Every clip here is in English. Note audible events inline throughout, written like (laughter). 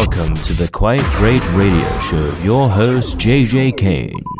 Welcome to the Quite Great Radio Show. Your host, JJ Kane.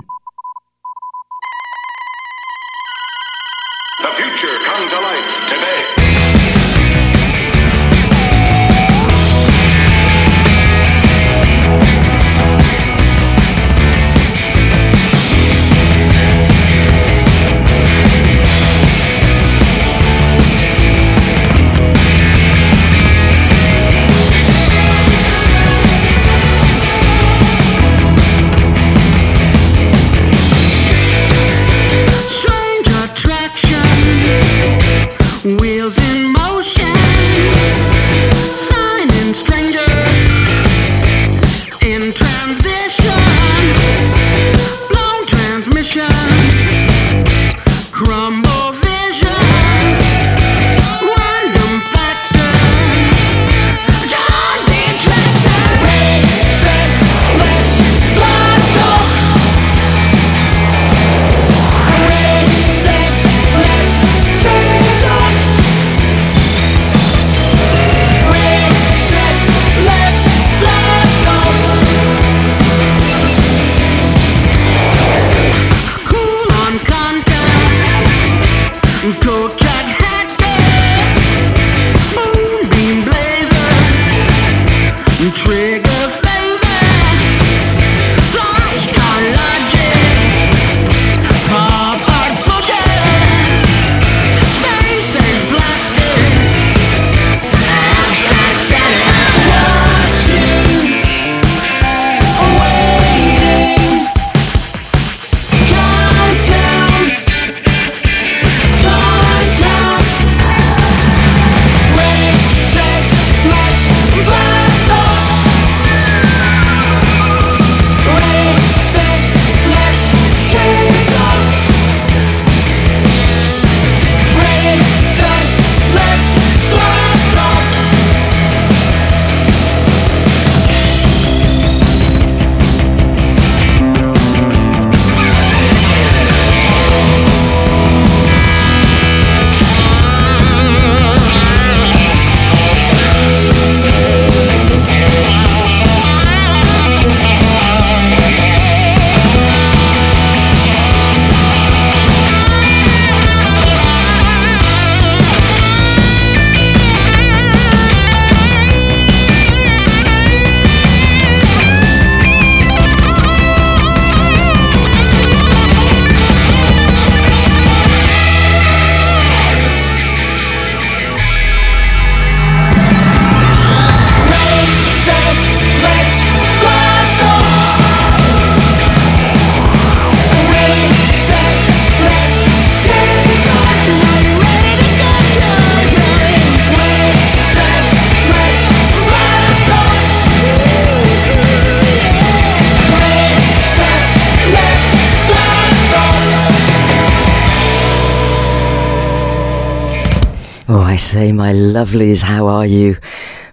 My lovelies, how are you?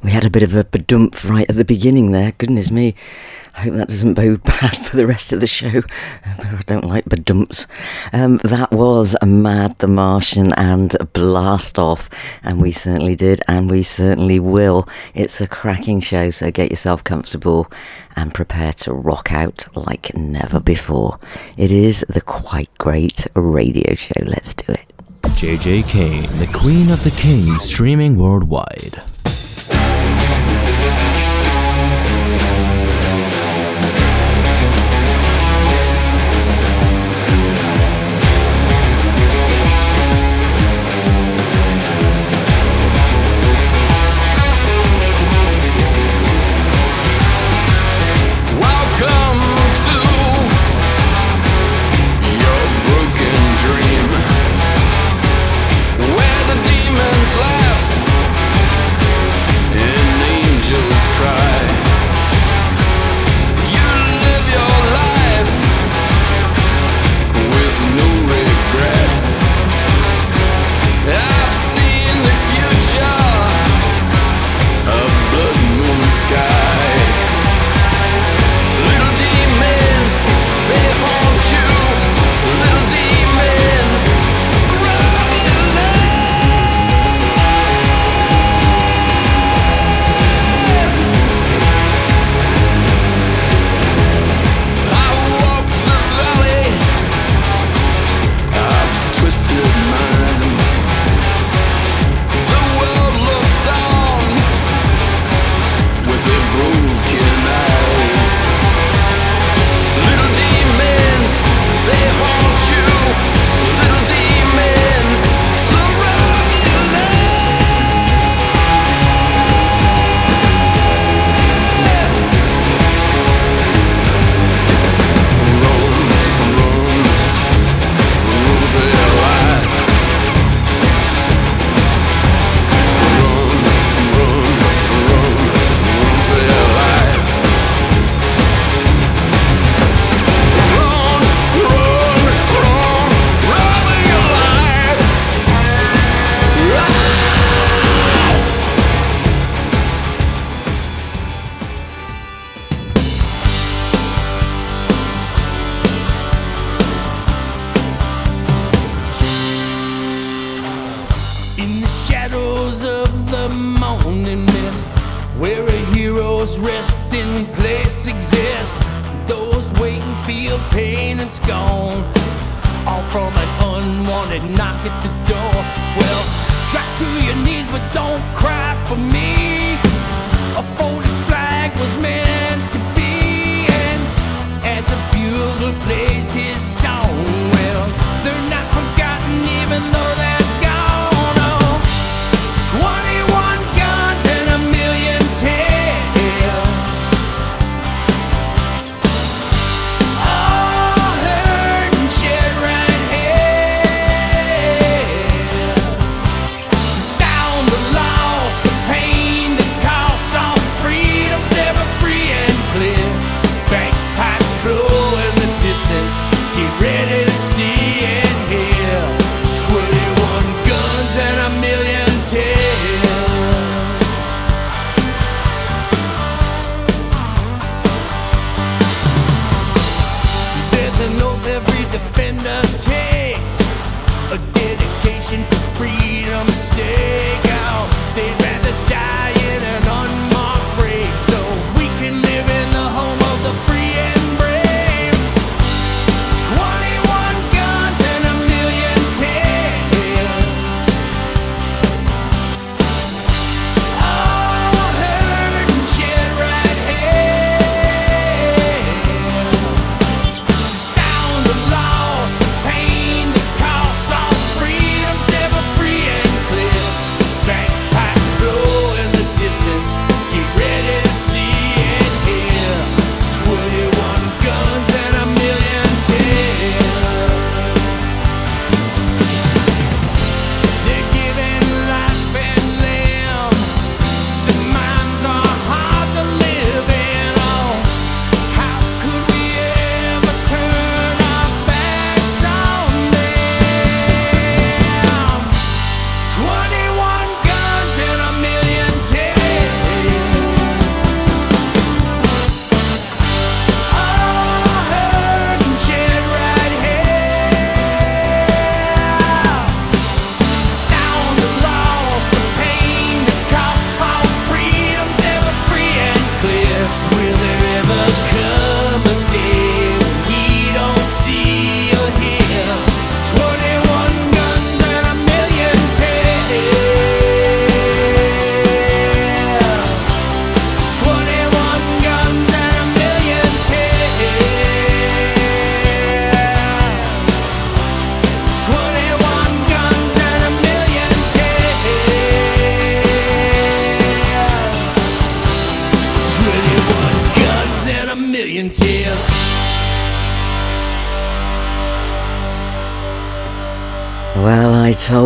We had a bit of a badump right at the beginning there. Goodness me. I hope that doesn't bode (laughs) bad for the rest of the show. (laughs) I don't like bedumps. Um, that was Mad the Martian and Blast Off, and we certainly did, and we certainly will. It's a cracking show, so get yourself comfortable and prepare to rock out like never before. It is the quite great radio show. Let's do it. JJ Kane, the Queen of the Kings, streaming worldwide.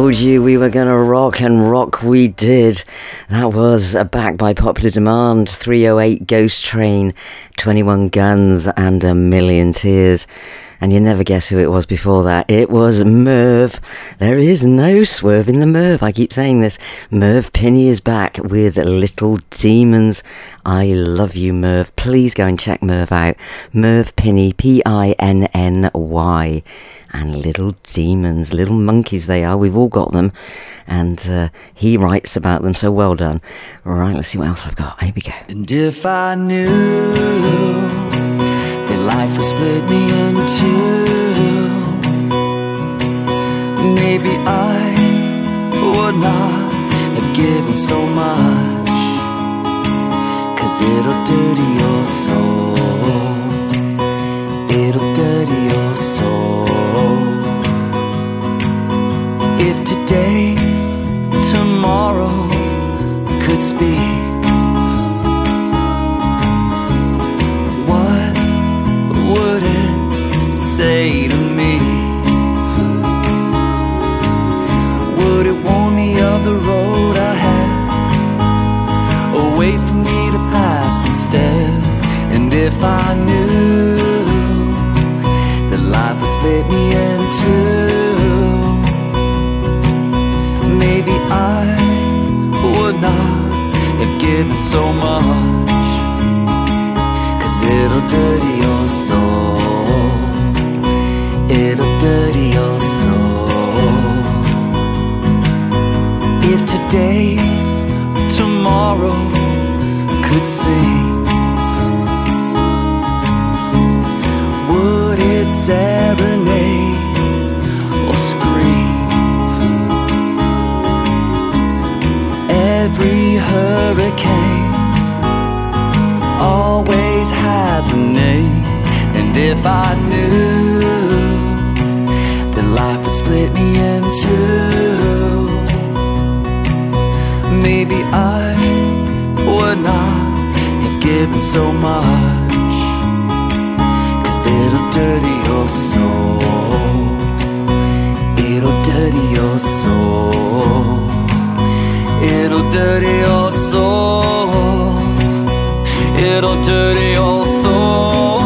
Told you we were going to rock, and rock we did. That was a back by popular demand 308 Ghost Train, 21 Guns, and a Million Tears. And you never guess who it was before that. It was Merv. There is no swerve in the Merv. I keep saying this. Merv Pinny is back with Little Demons. I love you, Merv. Please go and check Merv out. Merv Pinny, P I N N Y and little demons, little monkeys they are. We've all got them, and uh, he writes about them. So well done. All right, let's see what else I've got. Here we go. And if I knew life would split me in two, maybe I would not have given so much. Cause it'll dirty your soul. It'll dirty your soul. If today's tomorrow could speak. Would it say to me? Would it warn me of the road I had? Or wait for me to pass instead? And if I knew that life would split me in two, maybe I would not have given so much. Cause it'll dirty your. In a dirty old soul. If today's tomorrow could sing, would it serenade or scream? Every hurricane always has a name, and if I knew. too. Maybe I would not have given so much, cause it'll dirty your soul. It'll dirty your soul. It'll dirty your soul. It'll dirty your soul.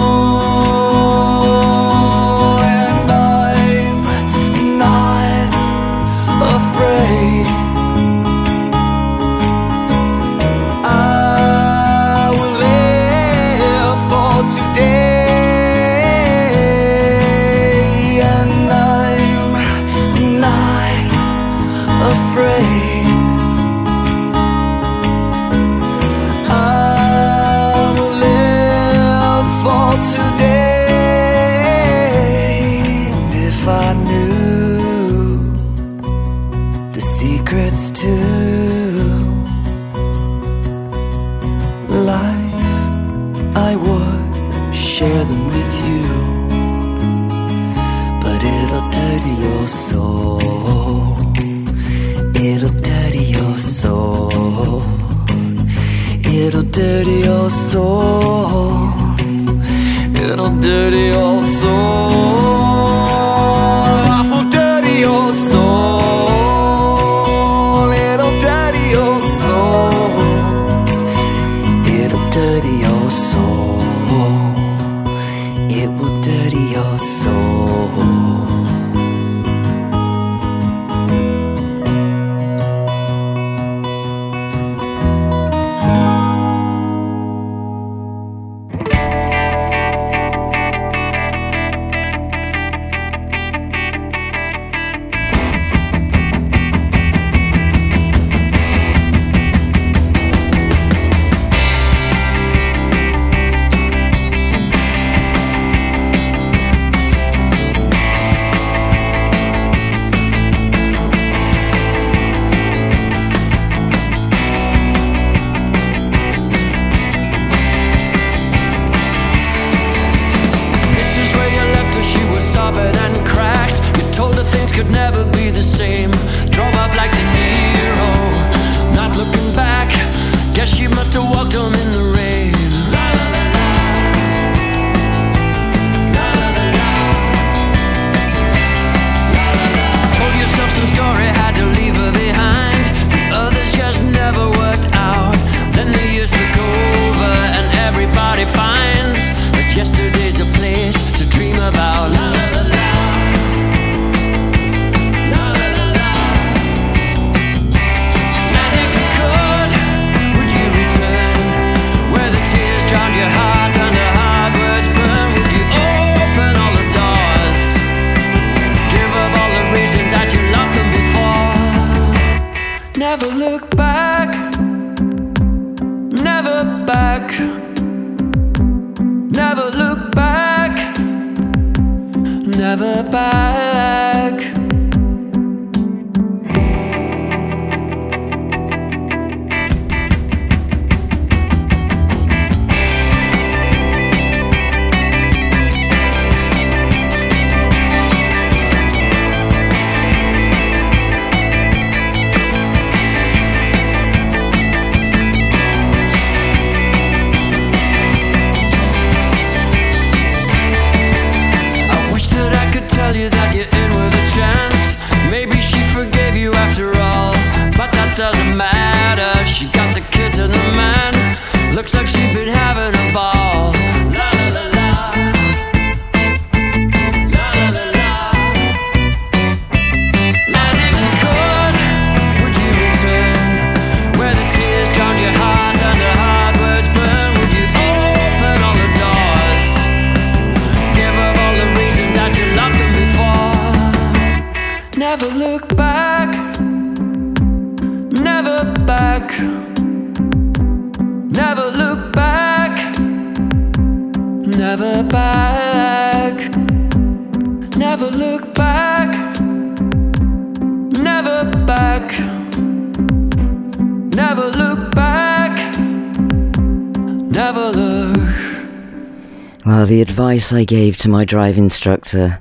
Advice I gave to my drive instructor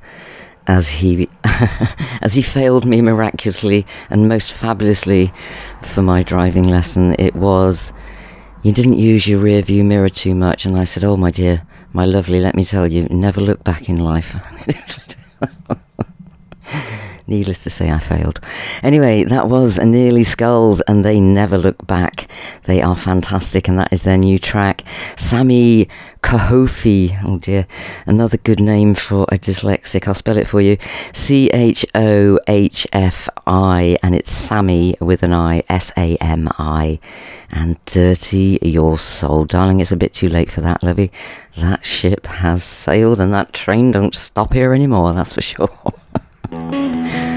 as he (laughs) as he failed me miraculously and most fabulously for my driving lesson, it was you didn't use your rear view mirror too much and I said, "Oh my dear, my lovely, let me tell you, never look back in life." (laughs) (laughs) Needless to say, I failed. Anyway, that was Nearly Skulls, and they never look back. They are fantastic, and that is their new track. Sami Chohfi, oh dear, another good name for a dyslexic. I'll spell it for you C H O H F I, and it's Sammy with an I, S A M I. And Dirty Your Soul. Darling, it's a bit too late for that, lovey. That ship has sailed, and that train don't stop here anymore, that's for sure. (laughs) Música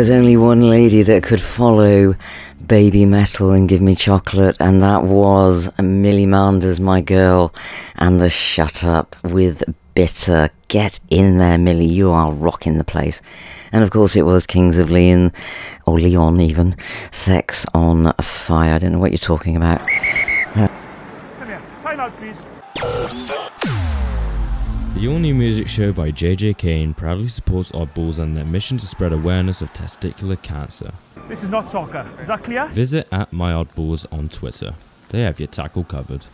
was only one lady that could follow Baby Metal and Give Me Chocolate, and that was Millie Manders, my girl, and the Shut Up with Bitter. Get in there, Millie, you are rocking the place. And of course, it was Kings of Leon, or Leon even, Sex on Fire. I don't know what you're talking about. Come here. Time out, please. The all new music show by JJ Kane proudly supports Oddballs and their mission to spread awareness of testicular cancer. This is not soccer. Is that clear? Visit at My Oddballs on Twitter. They have your tackle covered.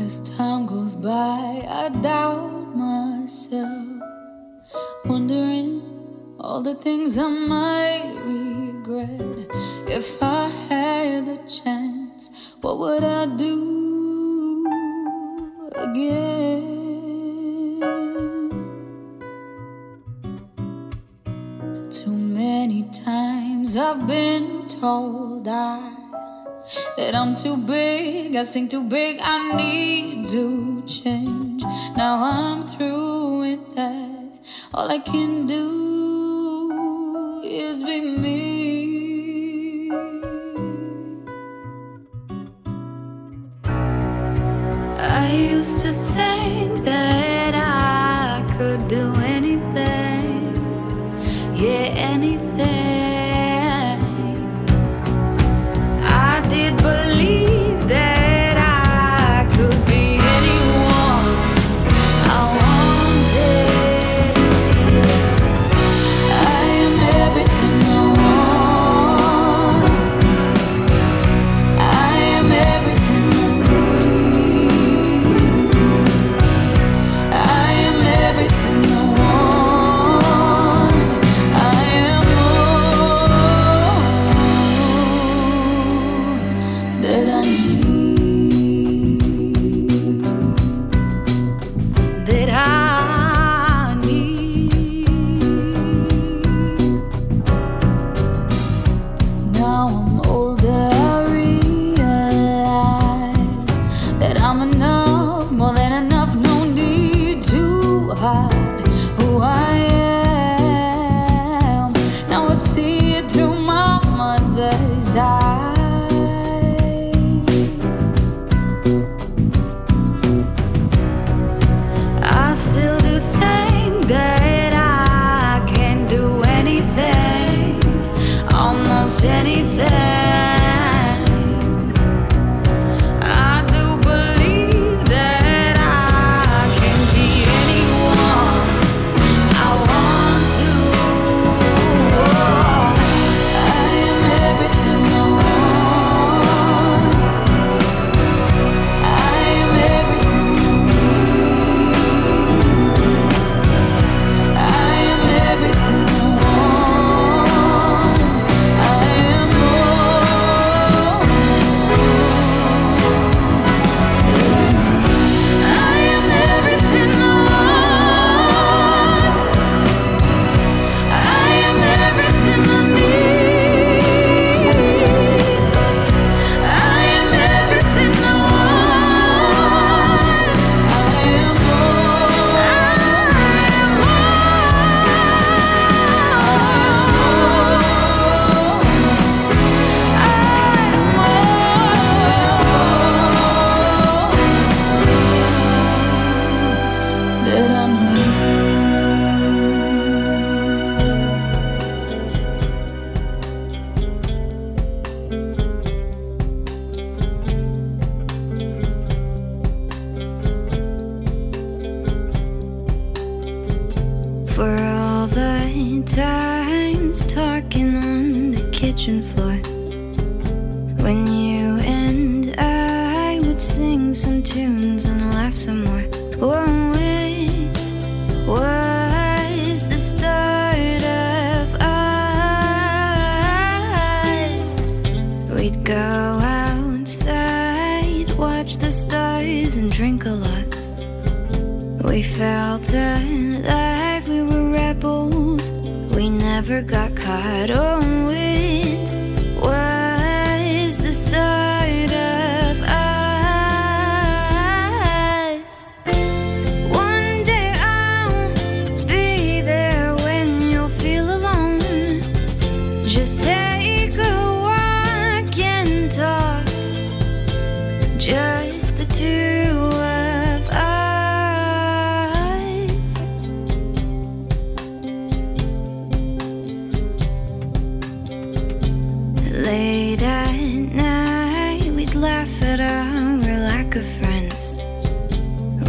As time goes by, I doubt myself, wondering all the things I might regret. If I had the chance, what would I do again? Too many times I've been told I that I'm too big, I sing too big, I need to change. Now I'm through with that. All I can do is be me. I used to think that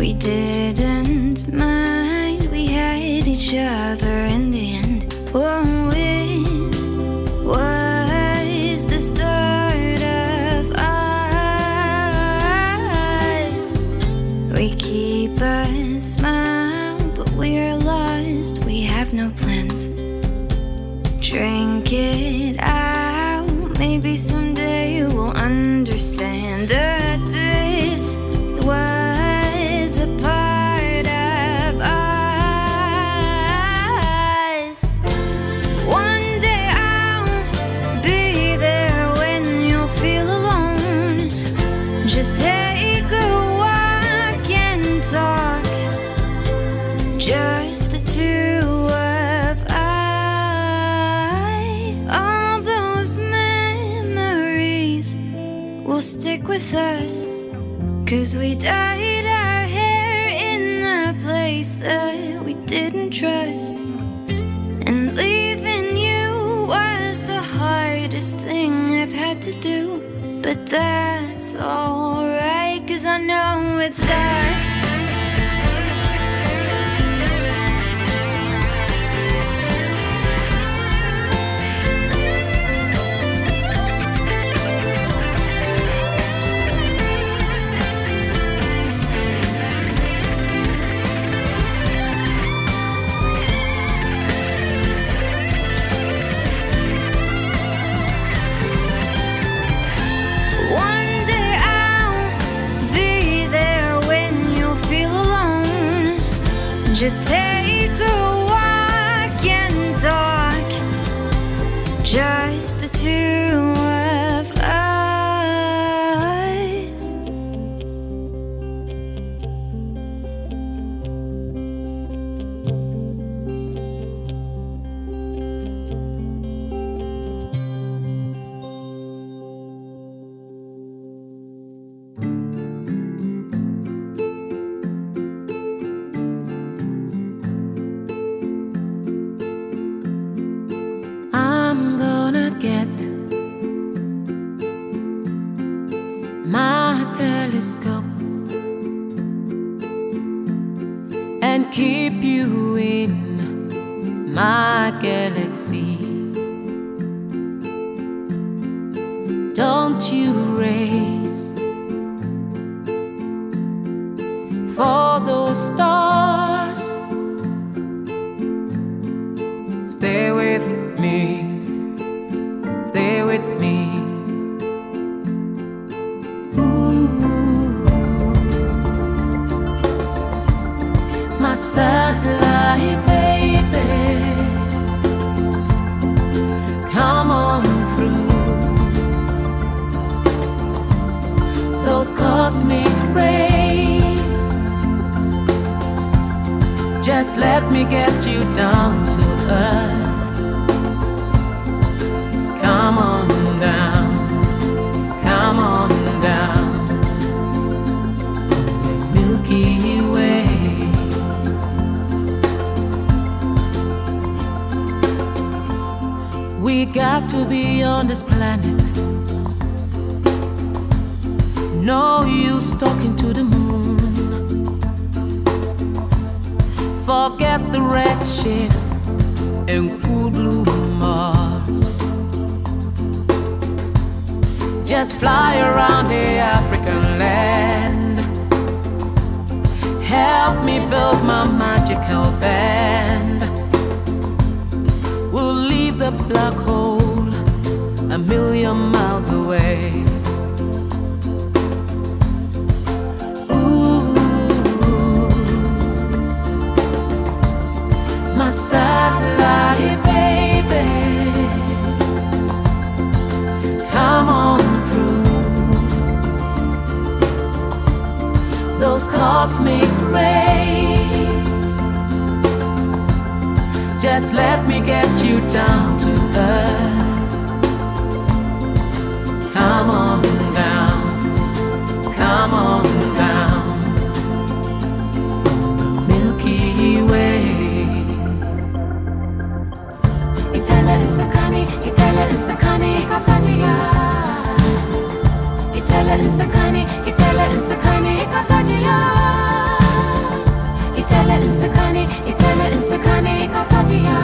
We didn't mind, we had each other in the end. Whoa. desire. just fly around the African land. Help me build my magical band. We'll leave the black hole a million miles away. Ooh, my satellite, baby. Come on. those cosmic rays. Just let me get you down to earth. Come on down, come on down from the Milky Way. a cani. Sakani, is a cani. Kaftajia. İtele ısakani, itele ısakani ikatajiya İtele ısakani, itele ısakani ikatajiya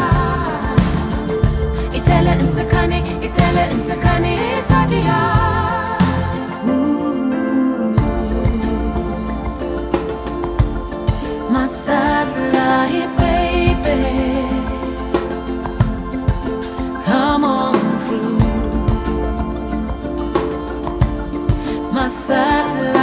İtele ısakani, itele ısakani ikatajiya Masakla hip sad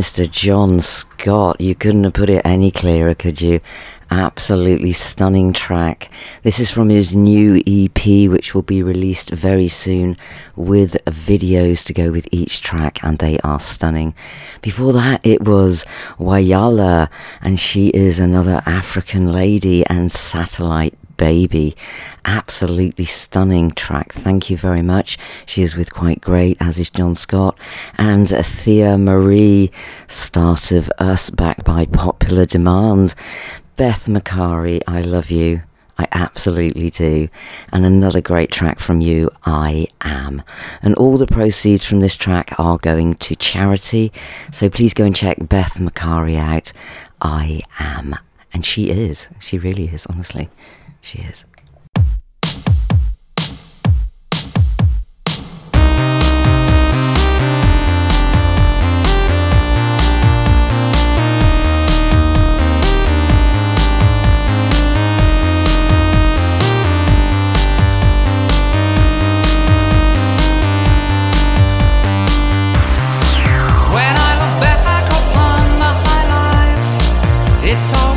Mr. Jon Scott. You couldn't have put it any clearer, could you? Absolutely stunning track. This is from his new EP, which will be released very soon with videos to go with each track, and they are stunning. Before that, it was Wiyalla, and she is another African lady and satellite baby. Absolutely stunning track. Thank you very much. She is with Quite Great, as is Jon Scott. And Thea Marie, start of Us, back by popular demand. Beth Macari, I love you. I absolutely do. And another great track from you, I Am. And all the proceeds from this track are going to charity. So please go and check Beth Macari out. I Am. And she is. She really is, honestly. She is. When I look back upon my life, it's always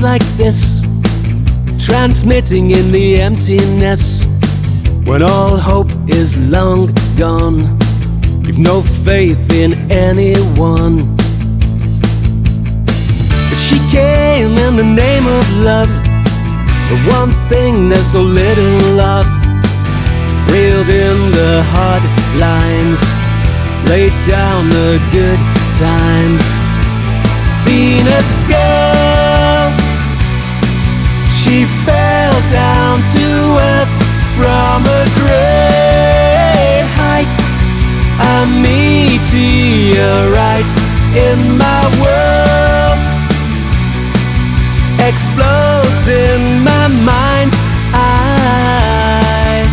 like this, transmitting in the emptiness. When all hope is long gone, we've no faith in anyone. But she came in the name of love, the one thing there's so little of. Reeled in the hard lines, laid down the good times. Venus girl, she fell down to earth from a great height. A meteorite in my world explodes in my mind's eye.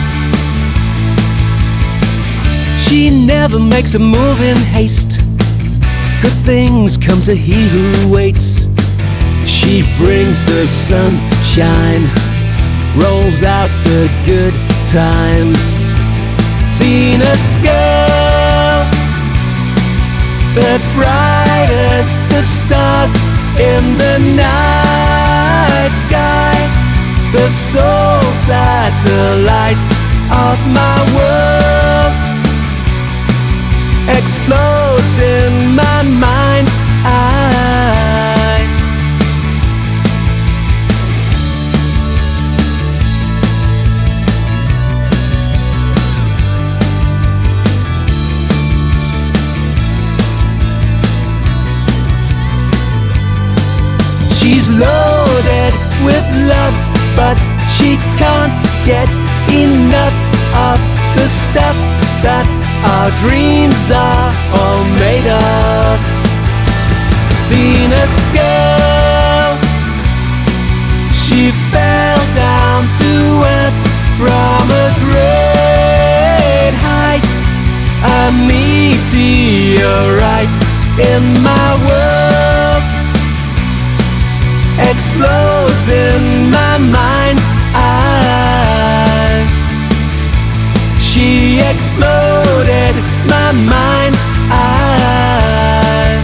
She never makes a move in haste. Good things come to he who waits. She brings the sunshine, rolls out the good times. Venus girl, the brightest of stars in the night sky, the sole satellite of my world explodes get enough of the stuff that our dreams are all made of. Venus girl, she fell down to earth from a great height. A meteorite in my world explodes in my mind's She exploded my mind's eye.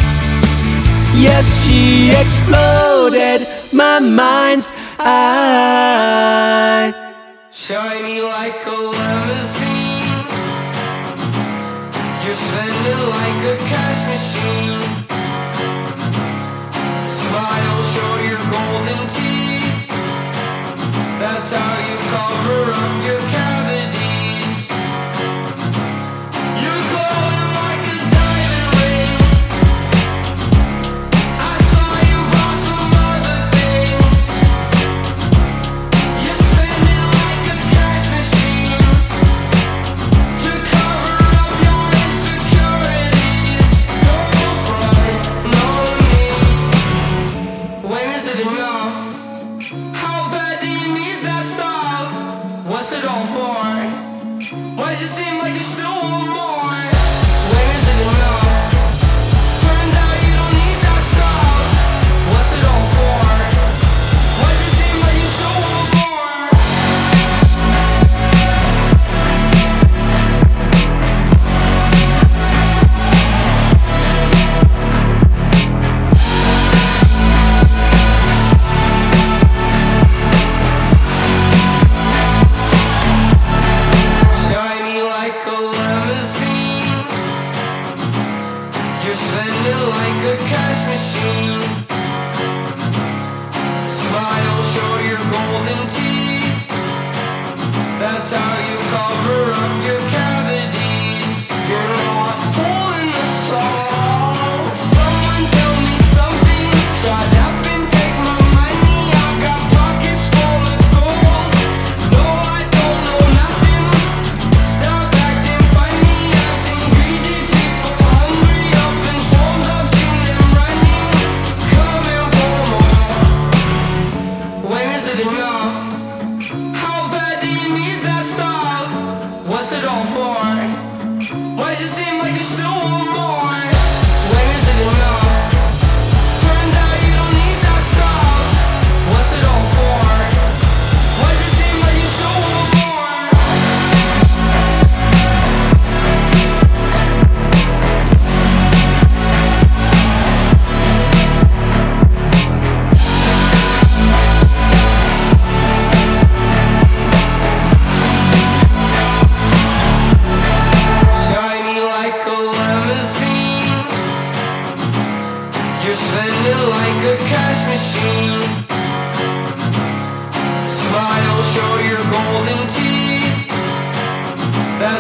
Yes, she exploded my mind's eye. Shiny like a limousine. You're spending like a cash machine.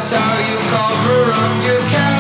That's how you cover up your cavities.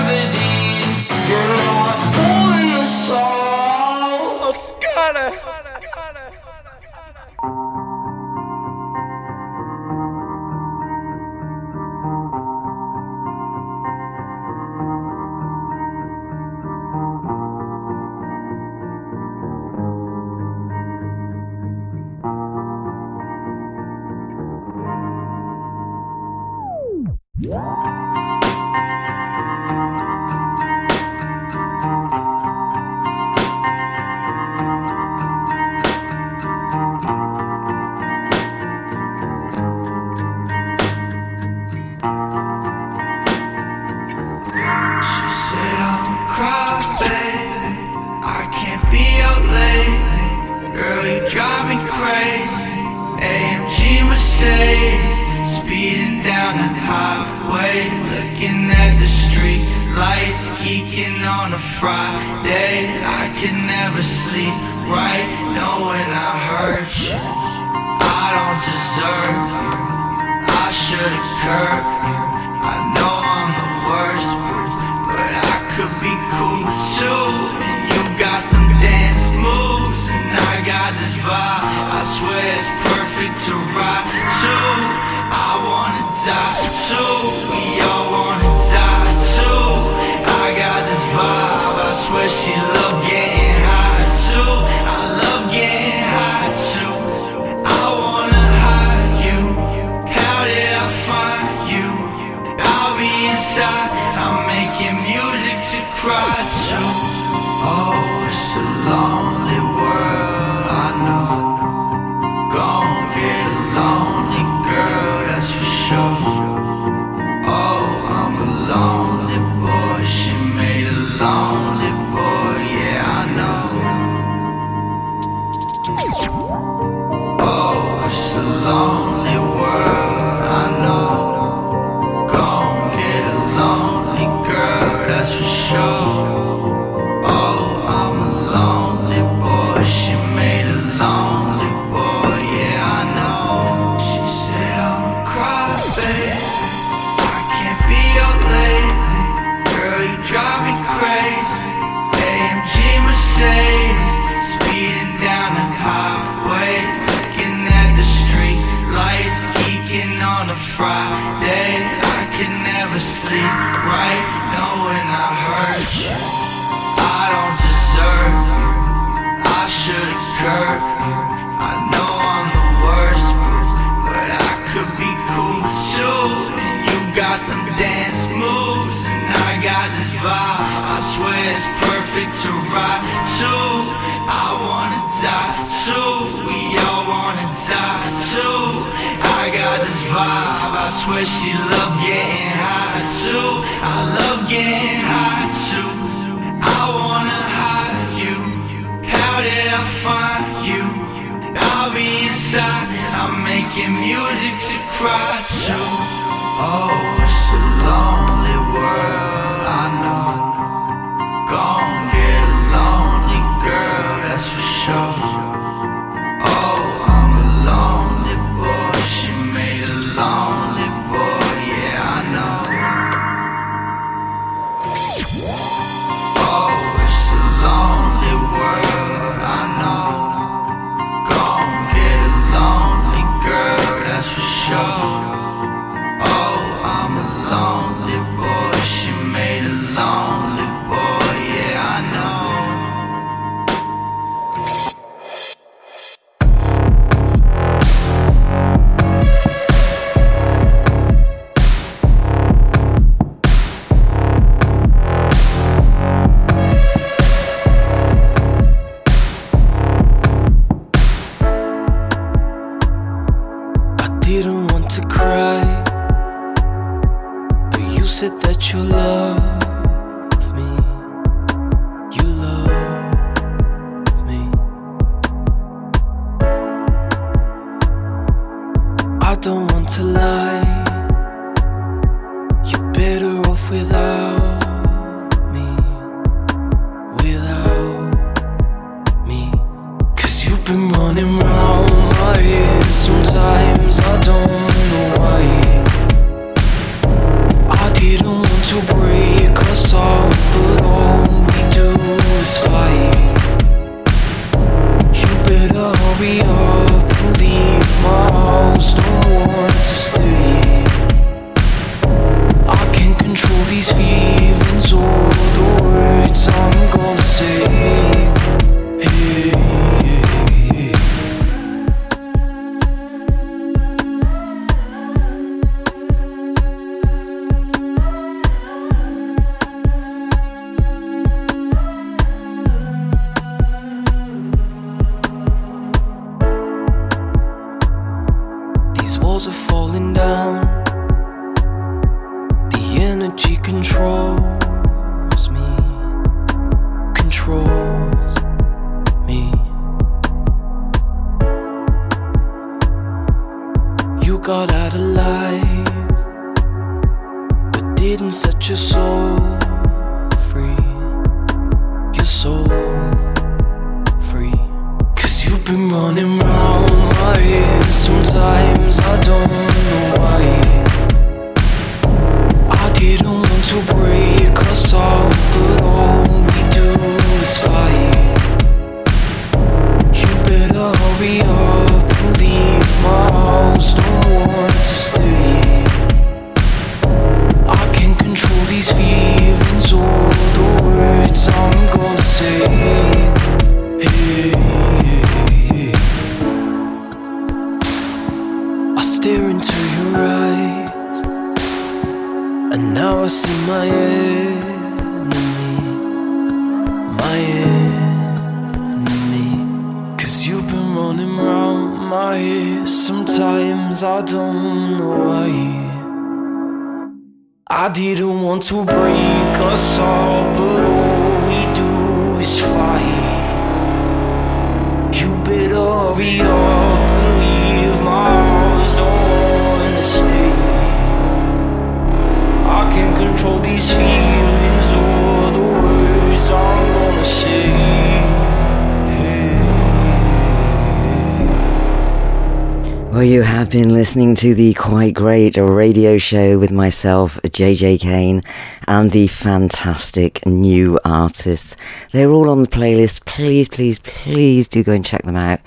Got out alive, but didn't set your soul free. Your soul free. Cause you've been running round my head. Sometimes I don't know why. I didn't want to break us up, but all we do is fight. You better hurry up Don't want to stay. I can't control these feelings or the words I'm gonna say. I stare into your eyes, and now I see my Sometimes I don't know why. I didn't want to break us up, but all we do is fight. You better hurry up and leave my house. Don't wanna stay. I can't control these feelings or the words I'm gonna say. Well, you have been listening to the quite great radio show with myself, JJ Kane, and the fantastic new artists. They're all on the playlist. Please, please, please do go and check them out.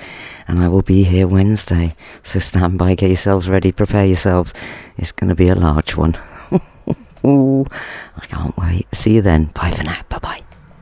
And I will be here Wednesday. So stand by, get yourselves ready, prepare yourselves. It's going to be a large one. (laughs) I can't wait. See you then. Bye for now. Bye bye.